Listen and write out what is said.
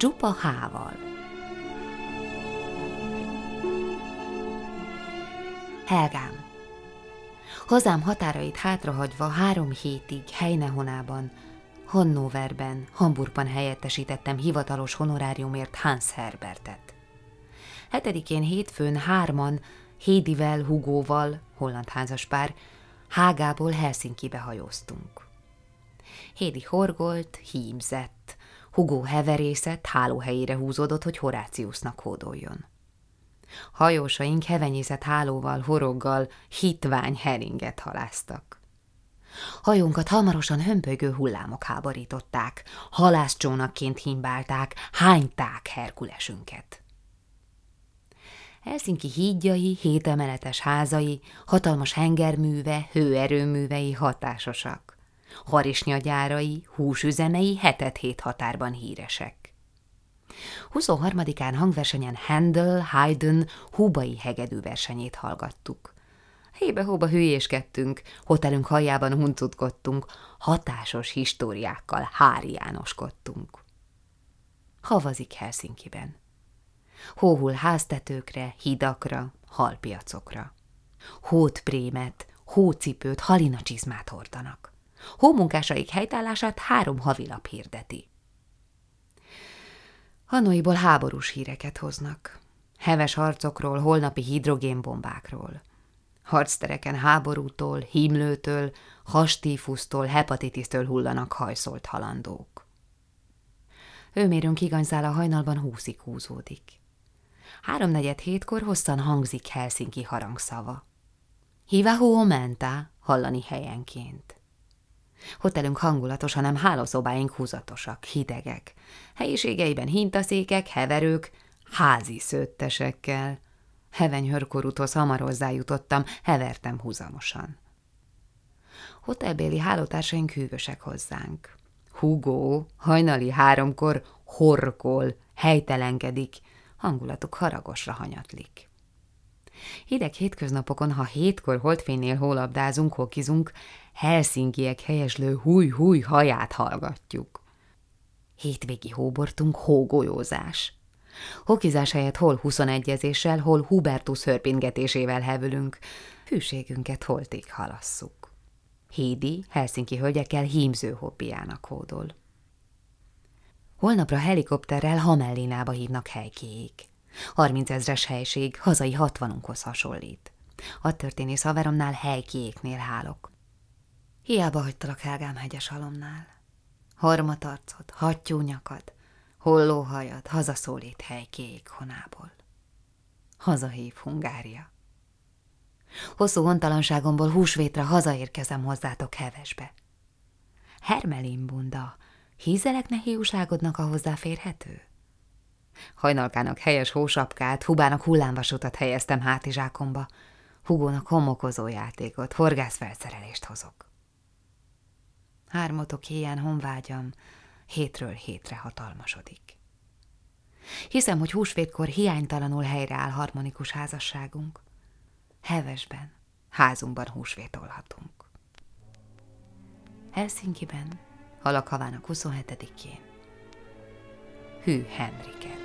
csupa hával. Helgám, hazám határait hátrahagyva három hétig Heinehonában, Hannoverben, Hamburgban helyettesítettem hivatalos honoráriumért Hans Herbertet. Hetedikén hétfőn hárman, Hédivel, Hugóval, holland házaspár, Hágából Helsinkibe hajóztunk. Hédi horgolt, hímzett, Hugo heverészett, hálóhelyére húzódott, hogy Horáciusnak hódoljon. Hajósaink hevenyészet hálóval, horoggal, hitvány heringet haláztak. Hajónkat hamarosan hömpögő hullámok háborították, halászcsónakként himbálták, hányták Herkulesünket. Helsinki hídjai, hétemeletes házai, hatalmas hengerműve, hőerőművei hatásosak. Harisnyagyárai, húsüzemei hetet hét határban híresek. 23-án hangversenyen Handel, Haydn, Hubai hegedű versenyét hallgattuk. Hébe-hóba hülyéskedtünk, hotelünk hajában huncutkodtunk, hatásos históriákkal háriánoskodtunk. Havazik Helsinkiben. Hóhul háztetőkre, hidakra, halpiacokra. Hótprémet, hócipőt, halinacsizmát hordanak. Hómunkásaik helytállását három havilap hirdeti. Hanoiból háborús híreket hoznak. Heves harcokról, holnapi hidrogénbombákról. Harctereken háborútól, hímlőtől, hastífusztól, hepatitisztől hullanak hajszolt halandók. Hőmérőnk igazál a hajnalban húszig húzódik. Háromnegyed hétkor hosszan hangzik Helsinki harangszava. Hivahu menta hallani helyenként. Hotelünk hangulatos, hanem hálószobáink húzatosak, hidegek. Helyiségeiben hintaszékek, heverők, házi szőttesekkel. Heveny hörkorúthoz hamar hozzájutottam, hevertem húzamosan. Hotelbéli hálótársaink hűvösek hozzánk. Hugo hajnali háromkor horkol, helytelenkedik, hangulatuk haragosra hanyatlik. Hideg hétköznapokon, ha hétkor holdfénynél hólabdázunk, hokizunk, Helsinkiek helyeslő húj-húj haját hallgatjuk. Hétvégi hóbortunk hógolyózás. Hokizás helyett hol huszonegyezéssel, hol Hubertus hörpingetésével hevülünk, hűségünket holtig halasszuk. Hédi Helsinki hölgyekkel hímző hobbiának hódol. Holnapra helikopterrel Hamellinába hívnak helykéig. 30 ezres helység, hazai hatvanunkhoz hasonlít. A történész haveromnál helykiéknél hálok. Hiába hagytalak Helgám hegyes halomnál. Harmat arcod, hattyú nyakad, holló hajad, honából. Hazahív Hungária. Hosszú hontalanságomból húsvétra hazaérkezem hozzátok hevesbe. Hermelin bunda, hízelek ne hiúságodnak a hozzáférhető? Hajnalkának helyes hósapkát, Hubának hullámvasutat helyeztem hátizsákomba, Hugónak homokozó játékot, horgászfelszerelést hozok. Hármotok héján honvágyam hétről hétre hatalmasodik. Hiszem, hogy húsvétkor hiánytalanul helyreáll harmonikus házasságunk. Hevesben, házunkban húsvétolhatunk. Helsinkiben, halak havának 27-én. Hű Henriket.